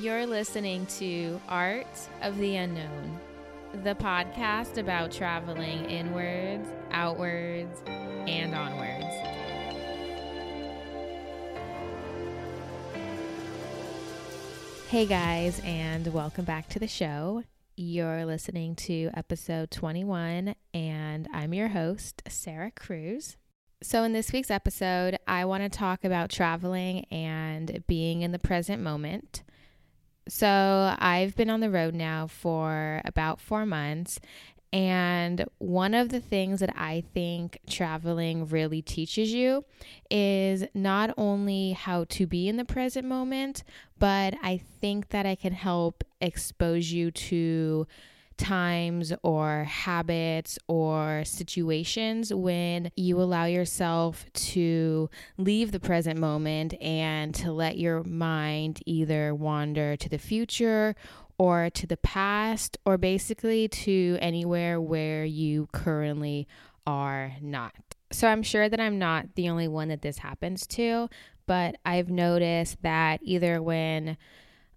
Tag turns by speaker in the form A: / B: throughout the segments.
A: You're listening to Art of the Unknown, the podcast about traveling inwards, outwards, and onwards. Hey guys, and welcome back to the show. You're listening to episode 21, and I'm your host, Sarah Cruz. So, in this week's episode, I want to talk about traveling and being in the present moment. So, I've been on the road now for about four months. And one of the things that I think traveling really teaches you is not only how to be in the present moment, but I think that I can help expose you to times or habits or situations when you allow yourself to leave the present moment and to let your mind either wander to the future or to the past or basically to anywhere where you currently are not. So I'm sure that I'm not the only one that this happens to, but I've noticed that either when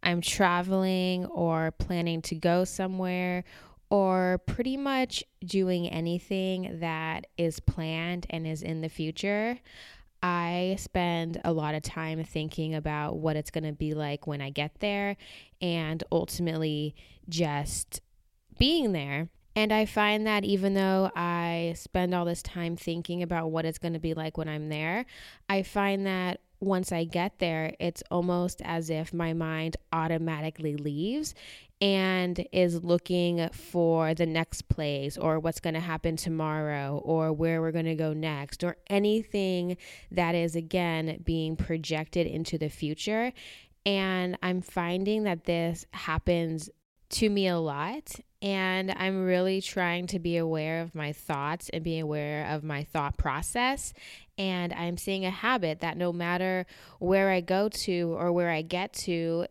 A: I'm traveling or planning to go somewhere or pretty much doing anything that is planned and is in the future, I spend a lot of time thinking about what it's going to be like when I get there and ultimately just being there. And I find that even though I spend all this time thinking about what it's going to be like when I'm there, I find that once I get there, it's almost as if my mind automatically leaves and is looking for the next place or what's going to happen tomorrow or where we're going to go next or anything that is again being projected into the future. And I'm finding that this happens to me a lot. And I'm really trying to be aware of my thoughts and be aware of my thought process. And I'm seeing a habit that no matter where I go to or where I get to,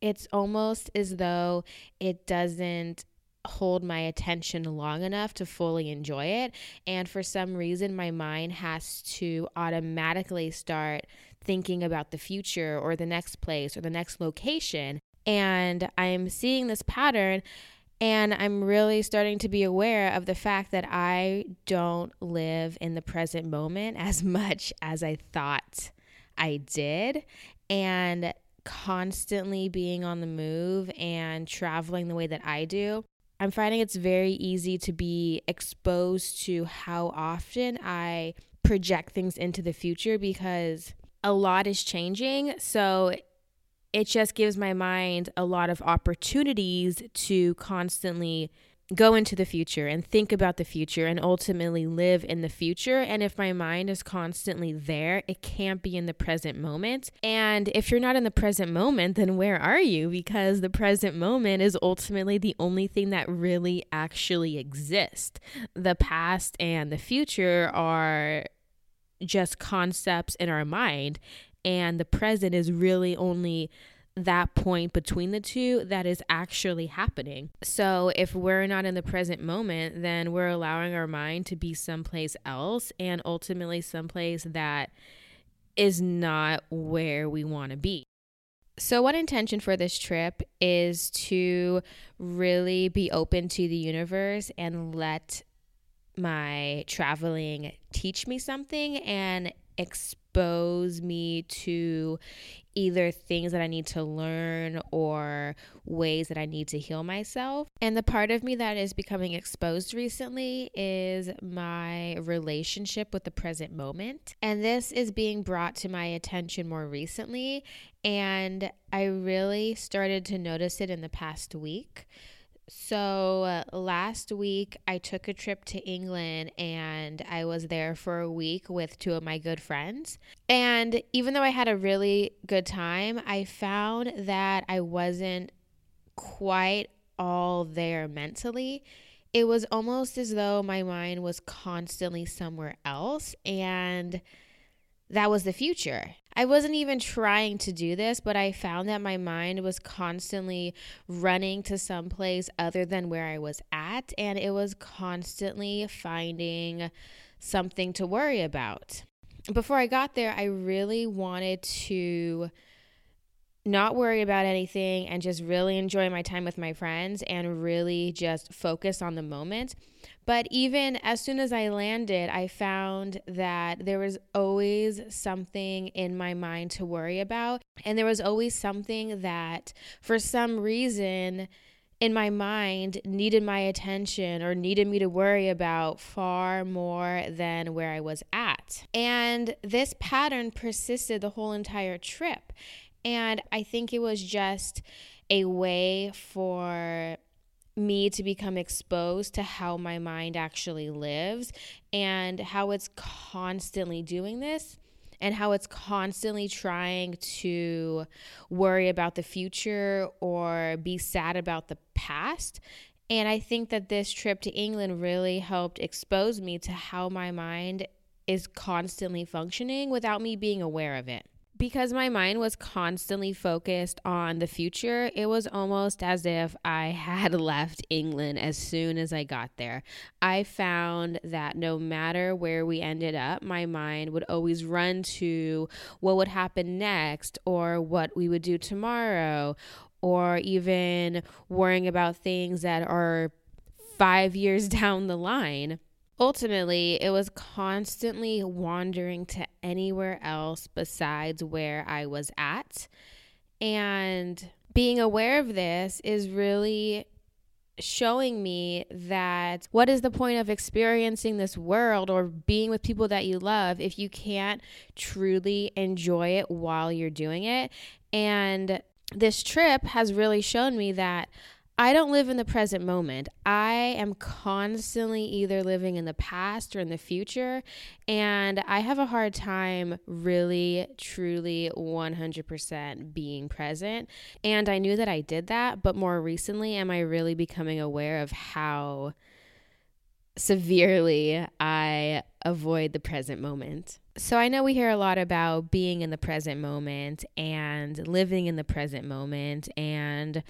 A: it's almost as though it doesn't hold my attention long enough to fully enjoy it. And for some reason, my mind has to automatically start thinking about the future or the next place or the next location. And I'm seeing this pattern. And I'm really starting to be aware of the fact that I don't live in the present moment as much as I thought I did. And constantly being on the move and traveling the way that I do, I'm finding it's very easy to be exposed to how often I project things into the future because a lot is changing. So it just gives my mind a lot of opportunities to constantly go into the future and think about the future and ultimately live in the future. And if my mind is constantly there, it can't be in the present moment. And if you're not in the present moment, then where are you? Because the present moment is ultimately the only thing that really actually exists. The past and the future are just concepts in our mind, and the present is really only that point between the two that is actually happening. So, if we're not in the present moment, then we're allowing our mind to be someplace else and ultimately someplace that is not where we want to be. So, one intention for this trip is to really be open to the universe and let my traveling teach me something and expose me to either things that I need to learn or ways that I need to heal myself. And the part of me that is becoming exposed recently is my relationship with the present moment. And this is being brought to my attention more recently. And I really started to notice it in the past week. So uh, last week, I took a trip to England and I was there for a week with two of my good friends. And even though I had a really good time, I found that I wasn't quite all there mentally. It was almost as though my mind was constantly somewhere else. And that was the future. I wasn't even trying to do this, but I found that my mind was constantly running to some place other than where I was at, and it was constantly finding something to worry about. Before I got there, I really wanted to not worry about anything and just really enjoy my time with my friends and really just focus on the moment. But even as soon as I landed, I found that there was always something in my mind to worry about. And there was always something that, for some reason, in my mind needed my attention or needed me to worry about far more than where I was at. And this pattern persisted the whole entire trip. And I think it was just a way for me to become exposed to how my mind actually lives and how it's constantly doing this and how it's constantly trying to worry about the future or be sad about the past. And I think that this trip to England really helped expose me to how my mind is constantly functioning without me being aware of it because my mind was constantly focused on the future, it was almost as if I had left England as soon as I got there. I found that no matter where we ended up, my mind would always run to what would happen next or what we would do tomorrow or even worrying about things that are five years down the line ultimately, it was constantly wandering to anywhere else besides where I was at. And being aware of this is really showing me that what is the point of experiencing this world or being with people that you love if you can't truly enjoy it while you're doing it? And this trip has really shown me that I don't live in the present moment. I am constantly either living in the past or in the future. And I have a hard time really, truly 100% being present. And I knew that I did that. But more recently, am I really becoming aware of how severely I avoid the present moment? So I know we hear a lot about being in the present moment and living in the present moment and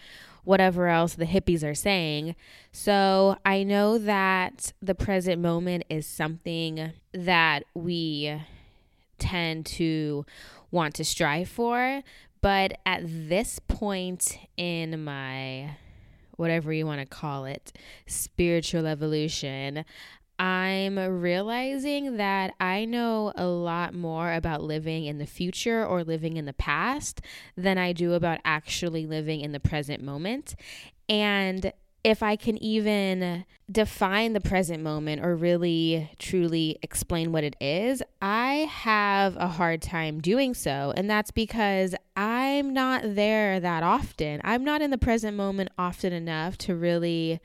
A: whatever else the hippies are saying. So I know that the present moment is something that we tend to want to strive for. But at this point in my whatever you want to call it, spiritual evolution, I'm realizing that I know a lot more about living in the future or living in the past than I do about actually living in the present moment. And if I can even define the present moment or really truly explain what it is, I have a hard time doing so. And that's because I'm not there that often. I'm not in the present moment often enough to really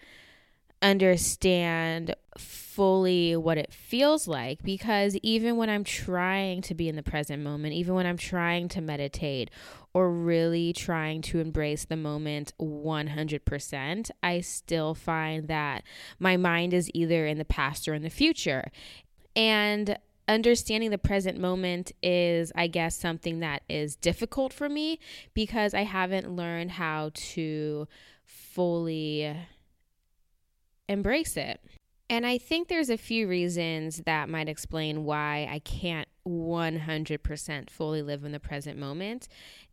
A: understand fully what it feels like because even when I'm trying to be in the present moment, even when I'm trying to meditate or really trying to embrace the moment 100%, I still find that my mind is either in the past or in the future. And understanding the present moment is, I guess, something that is difficult for me because I haven't learned how to fully embrace it. And I think there's a few reasons that might explain why I can't 100% fully live in the present moment.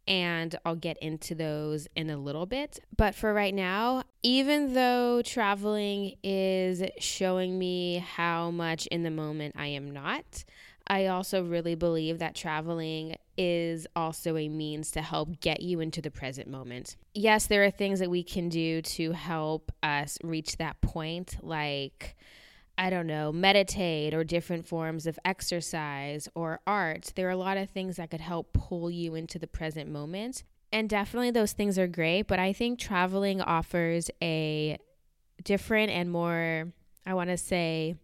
A: And I'll get into those in a little bit. But for right now, even though traveling is showing me how much in the moment I am not, I also really believe that traveling is also a means to help get you into the present moment. Yes, there are things that we can do to help us reach that point, like, I don't know, meditate or different forms of exercise or art. There are a lot of things that could help pull you into the present moment. And definitely those things are great, but I think traveling offers a different and more, I want to say,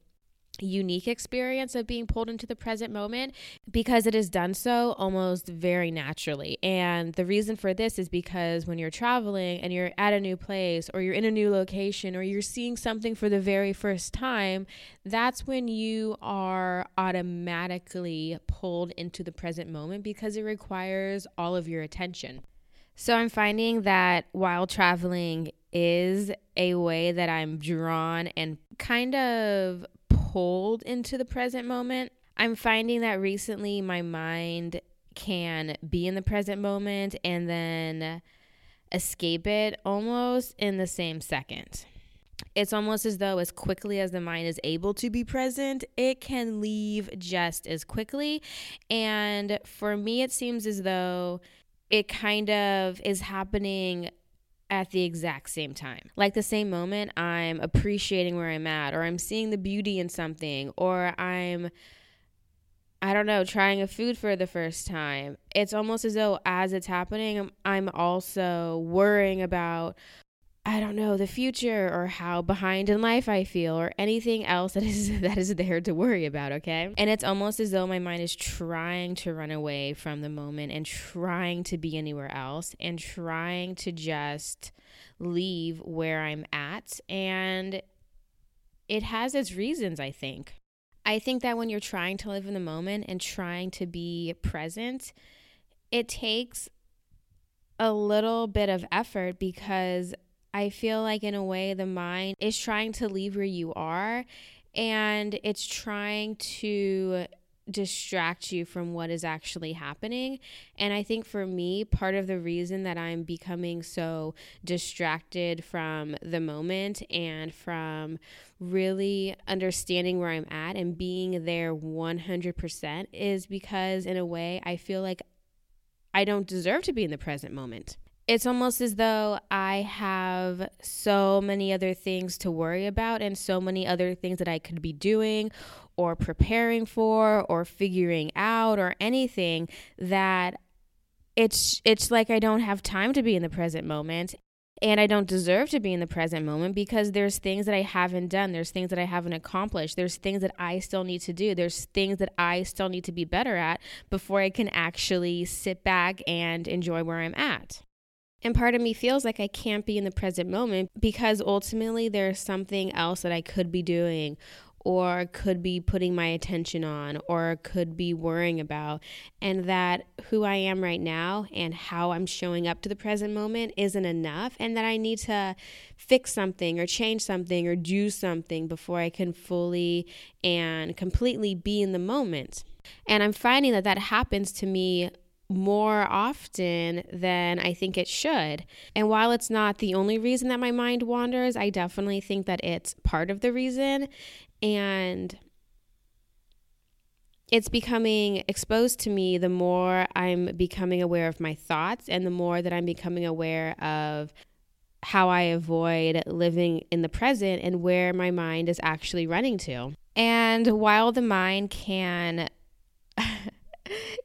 A: unique experience of being pulled into the present moment because it is done so almost very naturally. And the reason for this is because when you're traveling and you're at a new place or you're in a new location or you're seeing something for the very first time, that's when you are automatically pulled into the present moment because it requires all of your attention. So I'm finding that while traveling is a way that I'm drawn and kind of pulled into the present moment. I'm finding that recently my mind can be in the present moment and then escape it almost in the same second. It's almost as though, as quickly as the mind is able to be present, it can leave just as quickly. And for me, it seems as though it kind of is happening at the exact same time. Like the same moment, I'm appreciating where I'm at, or I'm seeing the beauty in something, or I'm I don't know, trying a food for the first time. It's almost as though as it's happening, I'm also worrying about, I don't know, the future or how behind in life I feel or anything else that is that is there to worry about, okay? And it's almost as though my mind is trying to run away from the moment and trying to be anywhere else and trying to just leave where I'm at and it has its reasons, I think. I think that when you're trying to live in the moment and trying to be present, it takes a little bit of effort because I feel like, in a way, the mind is trying to leave where you are and it's trying to distract you from what is actually happening. And I think for me, part of the reason that I'm becoming so distracted from the moment and from really understanding where I'm at and being there 100% is because, in a way, I feel like I don't deserve to be in the present moment it's almost as though I have so many other things to worry about and so many other things that I could be doing or preparing for or figuring out or anything that it's it's like I don't have time to be in the present moment and I don't deserve to be in the present moment because there's things that I haven't done. There's things that I haven't accomplished. There's things that I still need to do. There's things that I still need to be better at before I can actually sit back and enjoy where I'm at. And part of me feels like I can't be in the present moment because ultimately there's something else that I could be doing or could be putting my attention on or could be worrying about. And that who I am right now and how I'm showing up to the present moment isn't enough. And that I need to fix something or change something or do something before I can fully and completely be in the moment. And I'm finding that that happens to me more often than I think it should. And while it's not the only reason that my mind wanders, I definitely think that it's part of the reason. And it's becoming exposed to me the more I'm becoming aware of my thoughts and the more that I'm becoming aware of how I avoid living in the present and where my mind is actually running to. And while the mind can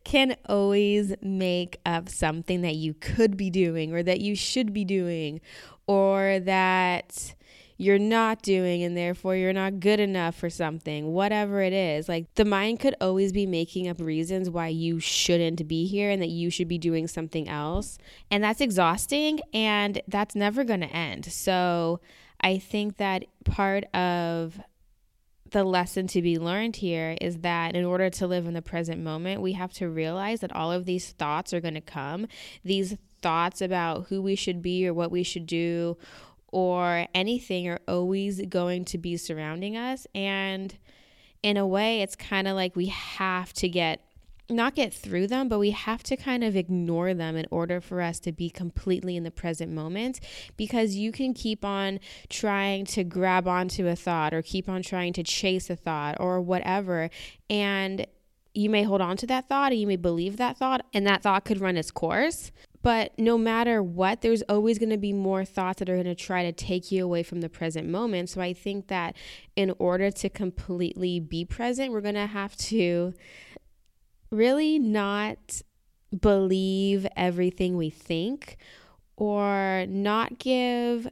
A: can always make up something that you could be doing or that you should be doing or that you're not doing and therefore you're not good enough for something, whatever it is. Like the mind could always be making up reasons why you shouldn't be here and that you should be doing something else. And that's exhausting and that's never going to end. So I think that part of the lesson to be learned here is that in order to live in the present moment, we have to realize that all of these thoughts are going to come. These thoughts about who we should be or what we should do or anything are always going to be surrounding us. And in a way, it's kind of like we have to get not get through them, but we have to kind of ignore them in order for us to be completely in the present moment because you can keep on trying to grab onto a thought or keep on trying to chase a thought or whatever. And you may hold on to that thought and you may believe that thought, and that thought could run its course. But no matter what, there's always going to be more thoughts that are going to try to take you away from the present moment. So I think that in order to completely be present, we're going to have to really not believe everything we think or not give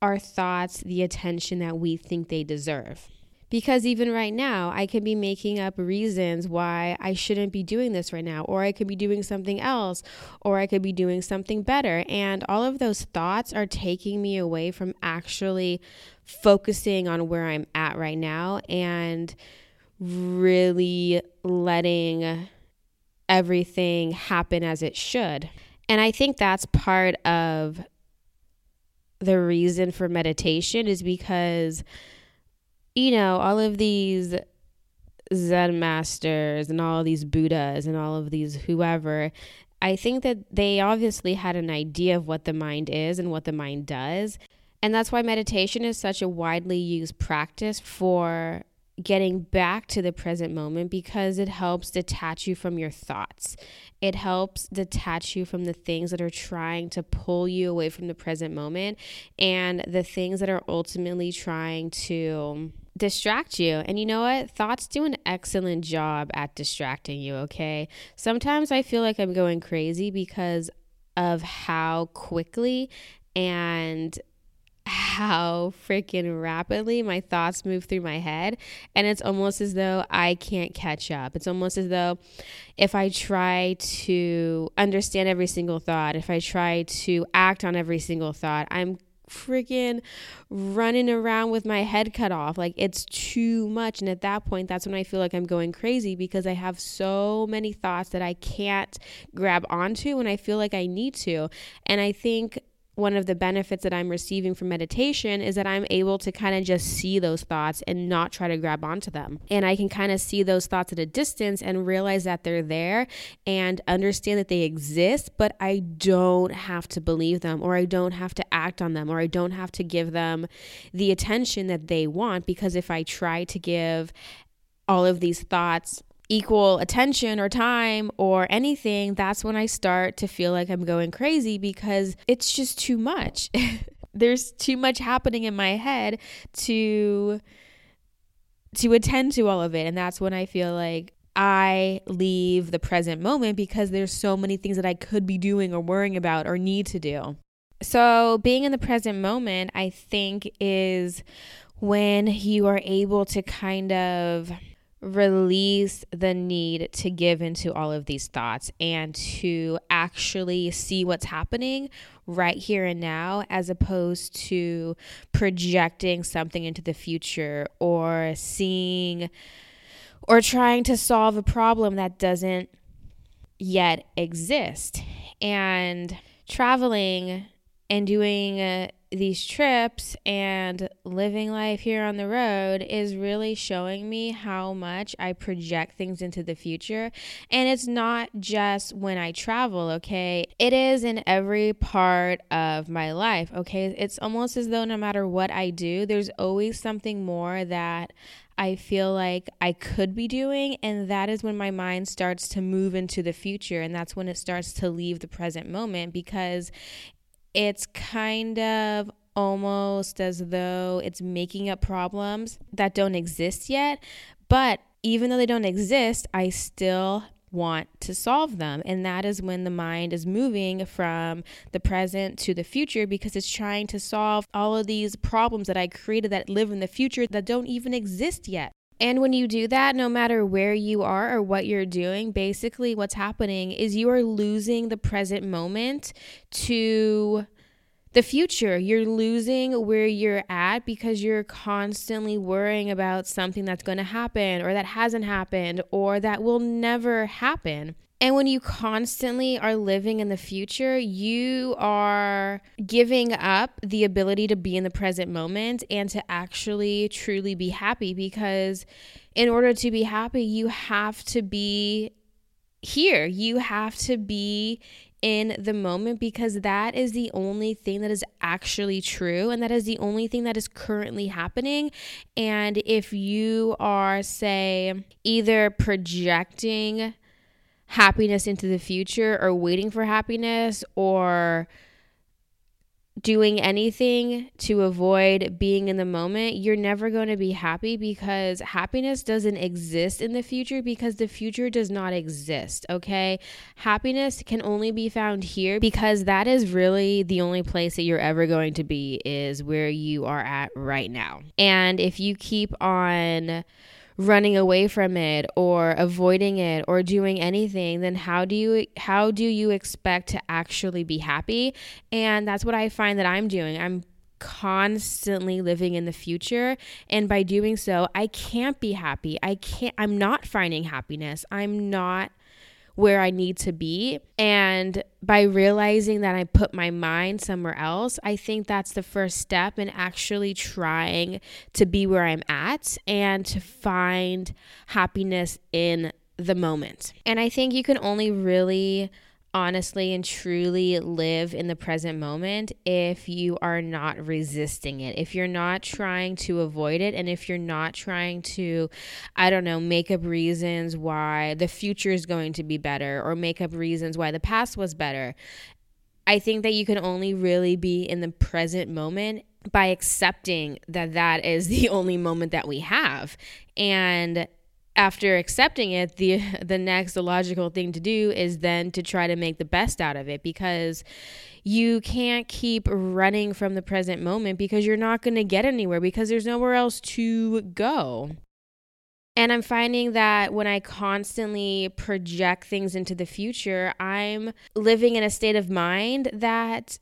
A: our thoughts the attention that we think they deserve. Because even right now, I can be making up reasons why I shouldn't be doing this right now, or I could be doing something else, or I could be doing something better. And all of those thoughts are taking me away from actually focusing on where I'm at right now and really letting everything happen as it should. And I think that's part of the reason for meditation is because, you know, all of these Zen masters and all these Buddhas and all of these whoever, I think that they obviously had an idea of what the mind is and what the mind does. And that's why meditation is such a widely used practice for getting back to the present moment because it helps detach you from your thoughts. It helps detach you from the things that are trying to pull you away from the present moment and the things that are ultimately trying to distract you. And you know what? Thoughts do an excellent job at distracting you, okay? Sometimes I feel like I'm going crazy because of how quickly and how freaking rapidly my thoughts move through my head. And it's almost as though I can't catch up. It's almost as though if I try to understand every single thought, if I try to act on every single thought, I'm freaking running around with my head cut off. Like it's too much. And at that point, that's when I feel like I'm going crazy because I have so many thoughts that I can't grab onto and I feel like I need to. And I think one of the benefits that I'm receiving from meditation is that I'm able to kind of just see those thoughts and not try to grab onto them. And I can kind of see those thoughts at a distance and realize that they're there and understand that they exist, but I don't have to believe them or I don't have to act on them or I don't have to give them the attention that they want because if I try to give all of these thoughts equal attention or time or anything, that's when I start to feel like I'm going crazy because it's just too much. There's too much happening in my head to to attend to all of it and that's when I feel like I leave the present moment because there's so many things that I could be doing or worrying about or need to do. So, being in the present moment, I think, is when you are able to kind of release the need to give into all of these thoughts and to actually see what's happening right here and now as opposed to projecting something into the future or seeing or trying to solve a problem that doesn't yet exist. And traveling and doing uh, these trips and living life here on the road is really showing me how much I project things into the future. And it's not just when I travel, okay? It is in every part of my life, okay? It's almost as though no matter what I do, there's always something more that I feel like I could be doing. And that is when my mind starts to move into the future. And that's when it starts to leave the present moment because it's kind of almost as though it's making up problems that don't exist yet. But even though they don't exist, I still want to solve them. And that is when the mind is moving from the present to the future because it's trying to solve all of these problems that I created that live in the future that don't even exist yet. And when you do that, no matter where you are or what you're doing, basically what's happening is you are losing the present moment to the future. You're losing where you're at because you're constantly worrying about something that's going to happen or that hasn't happened or that will never happen. And when you constantly are living in the future, you are giving up the ability to be in the present moment and to actually truly be happy because in order to be happy, you have to be here. You have to be in the moment because that is the only thing that is actually true and that is the only thing that is currently happening. And if you are, say, either projecting happiness into the future or waiting for happiness or doing anything to avoid being in the moment, you're never going to be happy because happiness doesn't exist in the future because the future does not exist, okay? Happiness can only be found here because that is really the only place that you're ever going to be is where you are at right now. And if you keep on running away from it or avoiding it or doing anything then how do you how do you expect to actually be happy? And that's what i find that i'm doing. I'm constantly living in the future. And by doing so i can't be happy. I can't i'm not finding happiness. I'm not where I need to be. And by realizing that I put my mind somewhere else, I think that's the first step in actually trying to be where I'm at and to find happiness in the moment. And I think you can only really honestly and truly live in the present moment if you are not resisting it, if you're not trying to avoid it, and if you're not trying to, I don't know, make up reasons why the future is going to be better or make up reasons why the past was better. I think that you can only really be in the present moment by accepting that that is the only moment that we have. And after accepting it the the next logical thing to do is then to try to make the best out of it because you can't keep running from the present moment because you're not going to get anywhere because there's nowhere else to go and I'm finding that when I constantly project things into the future, I'm living in a state of mind that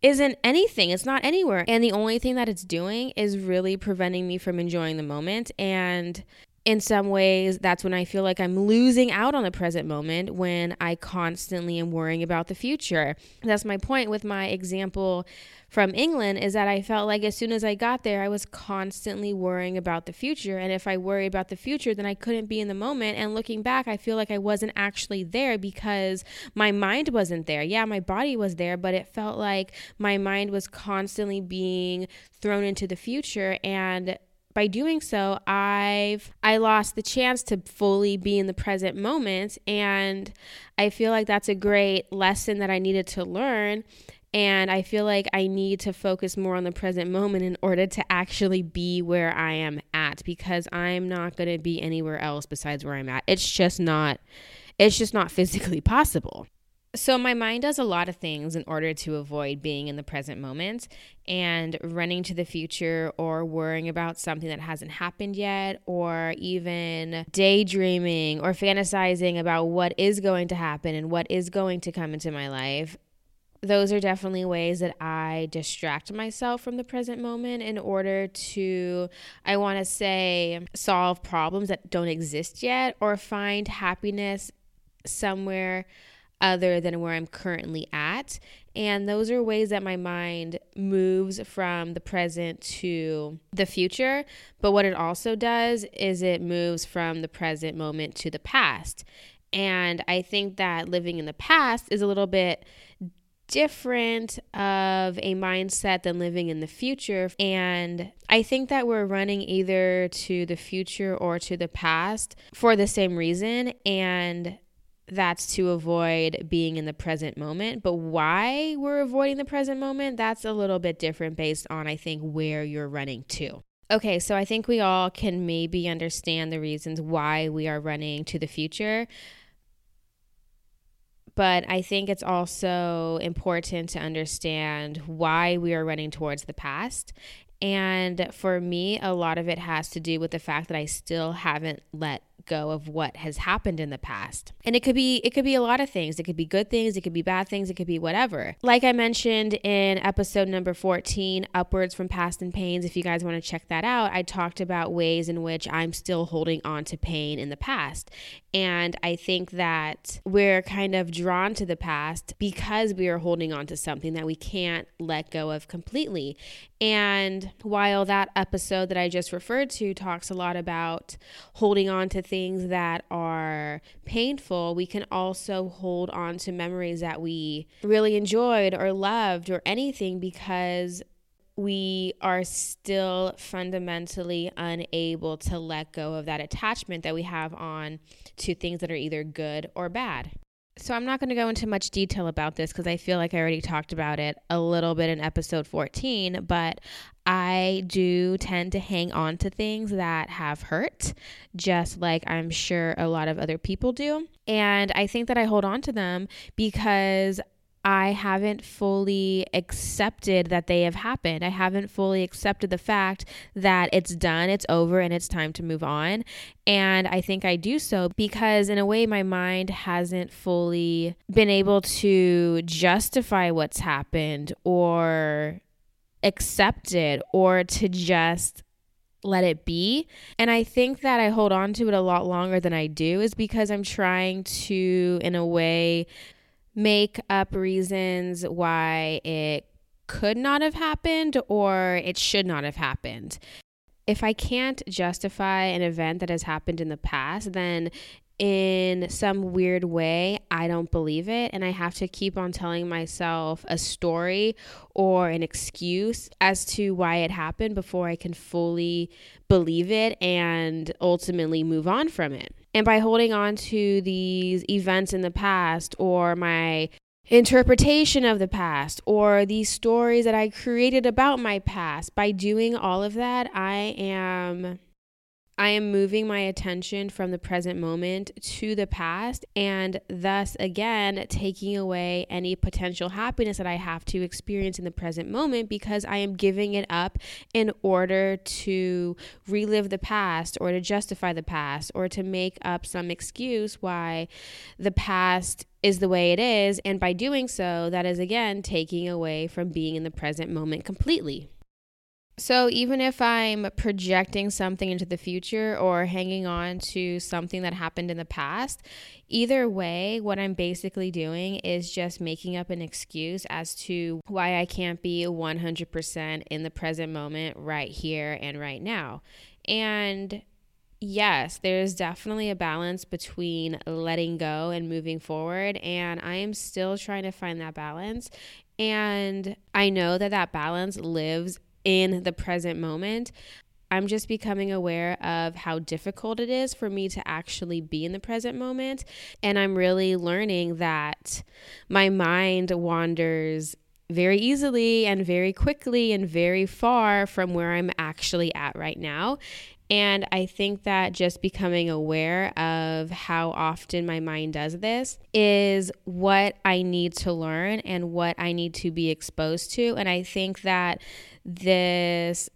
A: isn't anything. It's not anywhere. And the only thing that it's doing is really preventing me from enjoying the moment. And in some ways, that's when I feel like I'm losing out on the present moment when I constantly am worrying about the future. That's my point with my example from England is that I felt like as soon as I got there, I was constantly worrying about the future. And if I worry about the future, then I couldn't be in the moment. And looking back, I feel like I wasn't actually there because my mind wasn't there. Yeah, my body was there, but it felt like my mind was constantly being thrown into the future. And by doing so, I've I lost the chance to fully be in the present moment and I feel like that's a great lesson that I needed to learn and I feel like I need to focus more on the present moment in order to actually be where I am at because I'm not going to be anywhere else besides where I'm at. It's just not it's just not physically possible. So, my mind does a lot of things in order to avoid being in the present moment and running to the future or worrying about something that hasn't happened yet, or even daydreaming or fantasizing about what is going to happen and what is going to come into my life. Those are definitely ways that I distract myself from the present moment in order to, I want to say, solve problems that don't exist yet or find happiness somewhere other than where I'm currently at. And those are ways that my mind moves from the present to the future. But what it also does is it moves from the present moment to the past. And I think that living in the past is a little bit different of a mindset than living in the future. And I think that we're running either to the future or to the past for the same reason. And that's to avoid being in the present moment. But why we're avoiding the present moment, that's a little bit different based on, I think, where you're running to. Okay, so I think we all can maybe understand the reasons why we are running to the future. But I think it's also important to understand why we are running towards the past. And for me, a lot of it has to do with the fact that I still haven't let go of what has happened in the past. And it could be it could be a lot of things. It could be good things, it could be bad things, it could be whatever. Like I mentioned in episode number 14, Upwards from Past and Pains, if you guys want to check that out, I talked about ways in which I'm still holding on to pain in the past. And I think that we're kind of drawn to the past because we are holding on to something that we can't let go of completely. And while that episode that I just referred to talks a lot about holding on to things that are painful, we can also hold on to memories that we really enjoyed or loved or anything because we are still fundamentally unable to let go of that attachment that we have on to things that are either good or bad. So, I'm not going to go into much detail about this because I feel like I already talked about it a little bit in episode 14, but I do tend to hang on to things that have hurt, just like I'm sure a lot of other people do. And I think that I hold on to them because I haven't fully accepted that they have happened. I haven't fully accepted the fact that it's done, it's over, and it's time to move on. And I think I do so because, in a way, my mind hasn't fully been able to justify what's happened or accept it or to just let it be. And I think that I hold on to it a lot longer than I do is because I'm trying to, in a way, make up reasons why it could not have happened or it should not have happened. If I can't justify an event that has happened in the past, then in some weird way, I don't believe it. And I have to keep on telling myself a story or an excuse as to why it happened before I can fully believe it and ultimately move on from it. And by holding on to these events in the past or my interpretation of the past or these stories that I created about my past, by doing all of that, I am I am moving my attention from the present moment to the past, and thus again taking away any potential happiness that I have to experience in the present moment because I am giving it up in order to relive the past or to justify the past or to make up some excuse why the past is the way it is. And by doing so, that is again taking away from being in the present moment completely. So, even if I'm projecting something into the future or hanging on to something that happened in the past, either way, what I'm basically doing is just making up an excuse as to why I can't be 100% in the present moment right here and right now. And yes, there's definitely a balance between letting go and moving forward. And I am still trying to find that balance. And I know that that balance lives in the present moment. I'm just becoming aware of how difficult it is for me to actually be in the present moment. And I'm really learning that my mind wanders very easily and very quickly and very far from where I'm actually at right now. And I think that just becoming aware of how often my mind does this is what I need to learn and what I need to be exposed to. And I think that this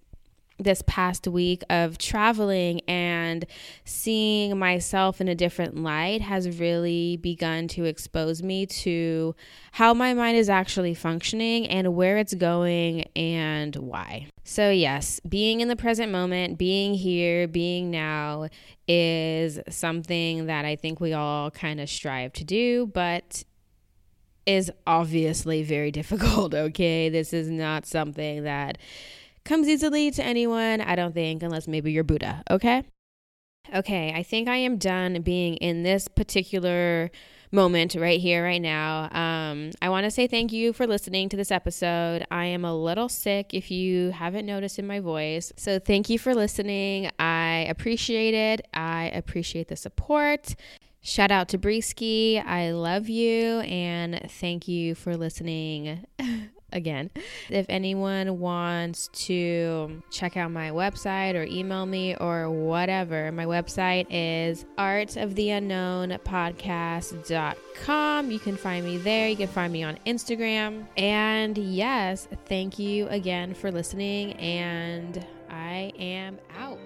A: this past week of traveling and seeing myself in a different light has really begun to expose me to how my mind is actually functioning and where it's going and why. So, yes, being in the present moment, being here, being now is something that I think we all kind of strive to do, but is obviously very difficult, okay? This is not something that comes easily to anyone, I don't think, unless maybe you're Buddha, okay? Okay, I think I am done being in this particular moment right here, right now. Um, I want to say thank you for listening to this episode. I am a little sick if you haven't noticed in my voice. So thank you for listening. I appreciate it. I appreciate the support. Shout out to Brisky. I love you and thank you for listening. again. If anyone wants to check out my website or email me or whatever, my website is artoftheunknownpodcast.com. You can find me there. You can find me on Instagram. And yes, thank you again for listening. And I am out.